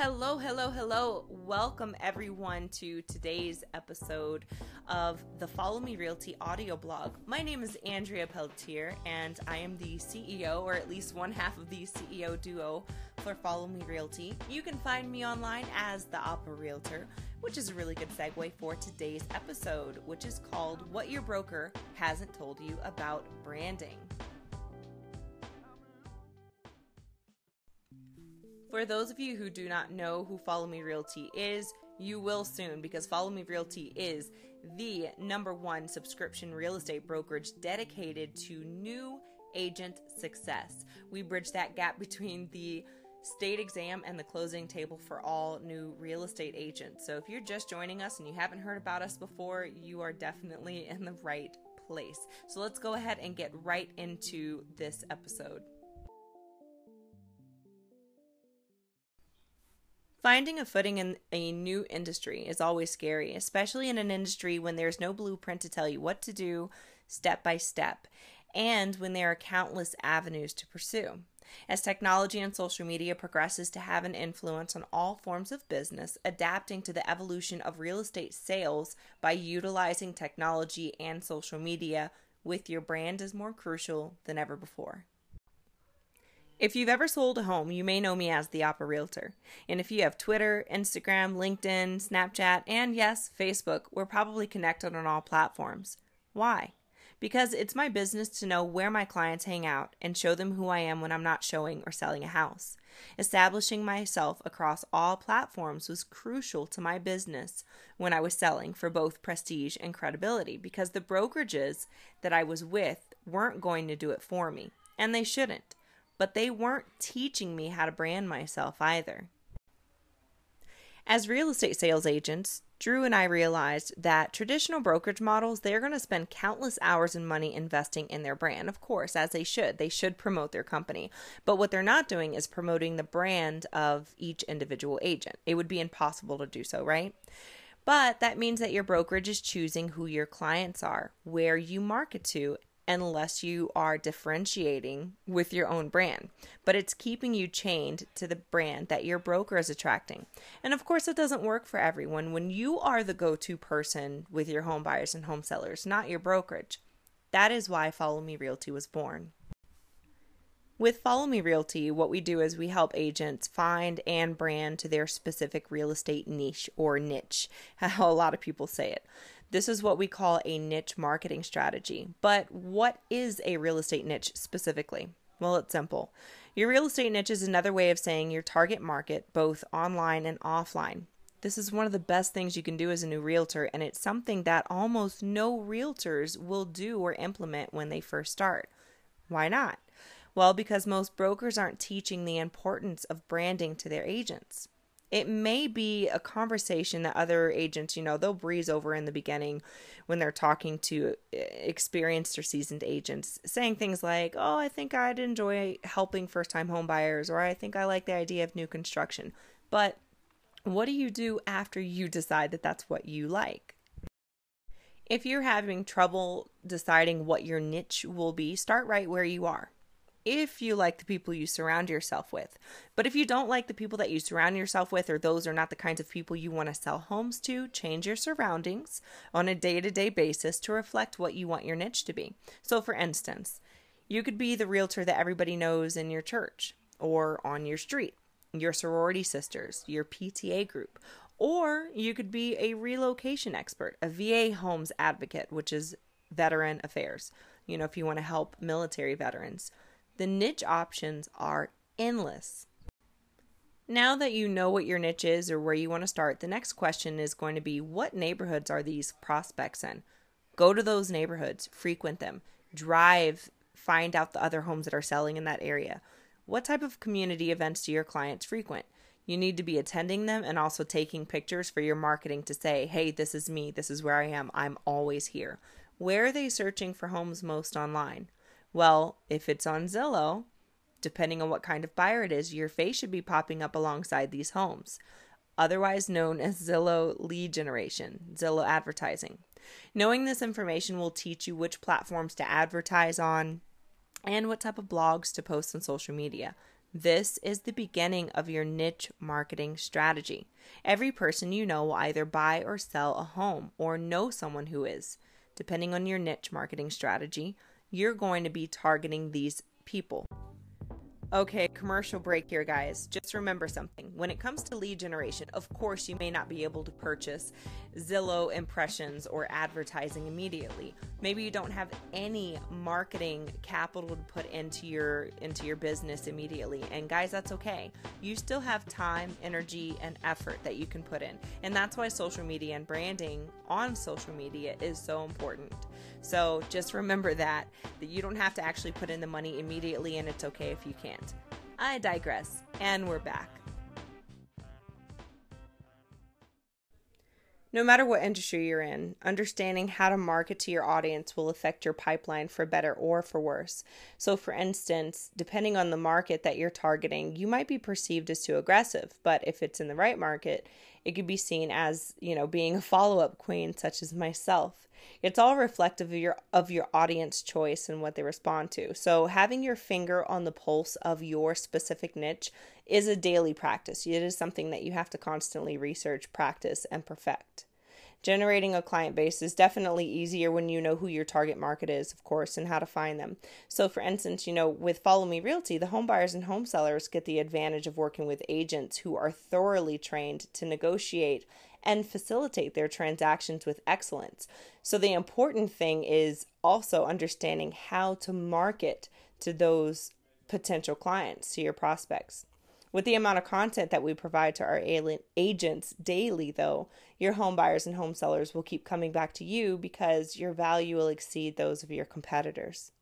Hello, hello, hello. Welcome everyone to today's episode of the Follow Me Realty audio blog. My name is Andrea Pelletier and I am the CEO, or at least one half of the CEO duo for Follow Me Realty. You can find me online as the Opera Realtor, which is a really good segue for today's episode, which is called What Your Broker Hasn't Told You About Branding. For those of you who do not know who Follow Me Realty is, you will soon because Follow Me Realty is the number one subscription real estate brokerage dedicated to new agent success. We bridge that gap between the state exam and the closing table for all new real estate agents. So if you're just joining us and you haven't heard about us before, you are definitely in the right place. So let's go ahead and get right into this episode. Finding a footing in a new industry is always scary, especially in an industry when there's no blueprint to tell you what to do step by step, and when there are countless avenues to pursue. As technology and social media progresses to have an influence on all forms of business, adapting to the evolution of real estate sales by utilizing technology and social media with your brand is more crucial than ever before. If you've ever sold a home, you may know me as the Opera Realtor. And if you have Twitter, Instagram, LinkedIn, Snapchat, and yes, Facebook, we're probably connected on all platforms. Why? Because it's my business to know where my clients hang out and show them who I am when I'm not showing or selling a house. Establishing myself across all platforms was crucial to my business when I was selling for both prestige and credibility because the brokerages that I was with weren't going to do it for me, and they shouldn't but they weren't teaching me how to brand myself either. As real estate sales agents, Drew and I realized that traditional brokerage models, they're going to spend countless hours and money investing in their brand. Of course, as they should. They should promote their company. But what they're not doing is promoting the brand of each individual agent. It would be impossible to do so, right? But that means that your brokerage is choosing who your clients are, where you market to, unless you are differentiating with your own brand. But it's keeping you chained to the brand that your broker is attracting. And of course, it doesn't work for everyone when you are the go to person with your home buyers and home sellers, not your brokerage. That is why Follow Me Realty was born. With Follow Me Realty, what we do is we help agents find and brand to their specific real estate niche or niche, how a lot of people say it. This is what we call a niche marketing strategy. But what is a real estate niche specifically? Well, it's simple. Your real estate niche is another way of saying your target market, both online and offline. This is one of the best things you can do as a new realtor, and it's something that almost no realtors will do or implement when they first start. Why not? Well, because most brokers aren't teaching the importance of branding to their agents it may be a conversation that other agents, you know, they'll breeze over in the beginning when they're talking to eh, experienced or seasoned agents, saying things like, Oh, I think I'd enjoy helping first time home buyers, or I think I like the idea of new construction. But what do you do after you decide that that's what you like? If you're having trouble deciding what your niche will be, start right where you are if you like the people you surround yourself with. But if you don't like the people that you surround yourself with, or those are not the kinds of people you want to sell homes to, change your surroundings on a day to day basis to reflect what you want your niche to be. So, for instance, you could be the realtor that everybody knows in your church or on your street, your sorority sisters, your PTA group, or you could be a relocation expert, a VA homes advocate, which is veteran affairs, you know, if you want to help military veterans the niche options are endless. Now that you know what your niche is or where you want to start, the next question is going to be what neighborhoods are these prospects in? Go to those neighborhoods, frequent them, drive, find out the other homes that are selling in that area. What type of community events do your clients frequent? You need to be attending them and also taking pictures for your marketing to say, hey, this is me, this is where I am, I'm always here. Where are they searching for homes most online? Well, if it's on Zillow, depending on what kind of buyer it is, your face should be popping up alongside these homes, otherwise known as Zillow lead generation, Zillow advertising. Knowing this information will teach you which platforms to advertise on and what type of blogs to post on social media. This is the beginning of your niche marketing strategy. Every person you know will either buy or sell a home or know someone who is. Depending on your niche marketing strategy, you're going to be targeting these people. Okay, commercial break here, guys. Just remember something. When it comes to lead generation, of course, you may not be able to purchase Zillow impressions or advertising immediately. Maybe you don't have any marketing capital to put into your into your business immediately. And guys, that's okay. You still have time, energy, and effort that you can put in. And that's why social media and branding on social media is so important. So just remember that that you don't have to actually put in the money immediately and it's okay if you can't. I digress, and we're back. No matter what industry you're in, understanding how to market to your audience will affect your pipeline for better or for worse. So, for instance, depending on the market that you're targeting, you might be perceived as too aggressive, but if it's in the right market, it could be seen as, you know, being a follow-up queen such as myself. It's all reflective of your of your audience choice and what they respond to. So having your finger on the pulse of your specific niche is a daily practice. It is something that you have to constantly research, practice, and perfect. Generating a client base is definitely easier when you know who your target market is, of course, and how to find them. So, for instance, you know, with Follow Me Realty, the home buyers and home sellers get the advantage of working with agents who are thoroughly trained to negotiate and facilitate their transactions with excellence. So, the important thing is also understanding how to market to those potential clients, to your prospects. With the amount of content that we provide to our agents daily, though, your home buyers and home sellers will keep coming back to you because your value will exceed those of your competitors.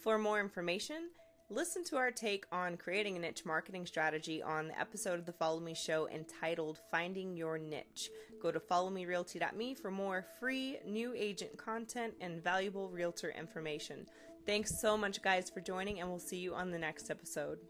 For more information, Listen to our take on creating a niche marketing strategy on the episode of the Follow Me show entitled Finding Your Niche. Go to followmerealty.me for more free new agent content and valuable realtor information. Thanks so much, guys, for joining, and we'll see you on the next episode.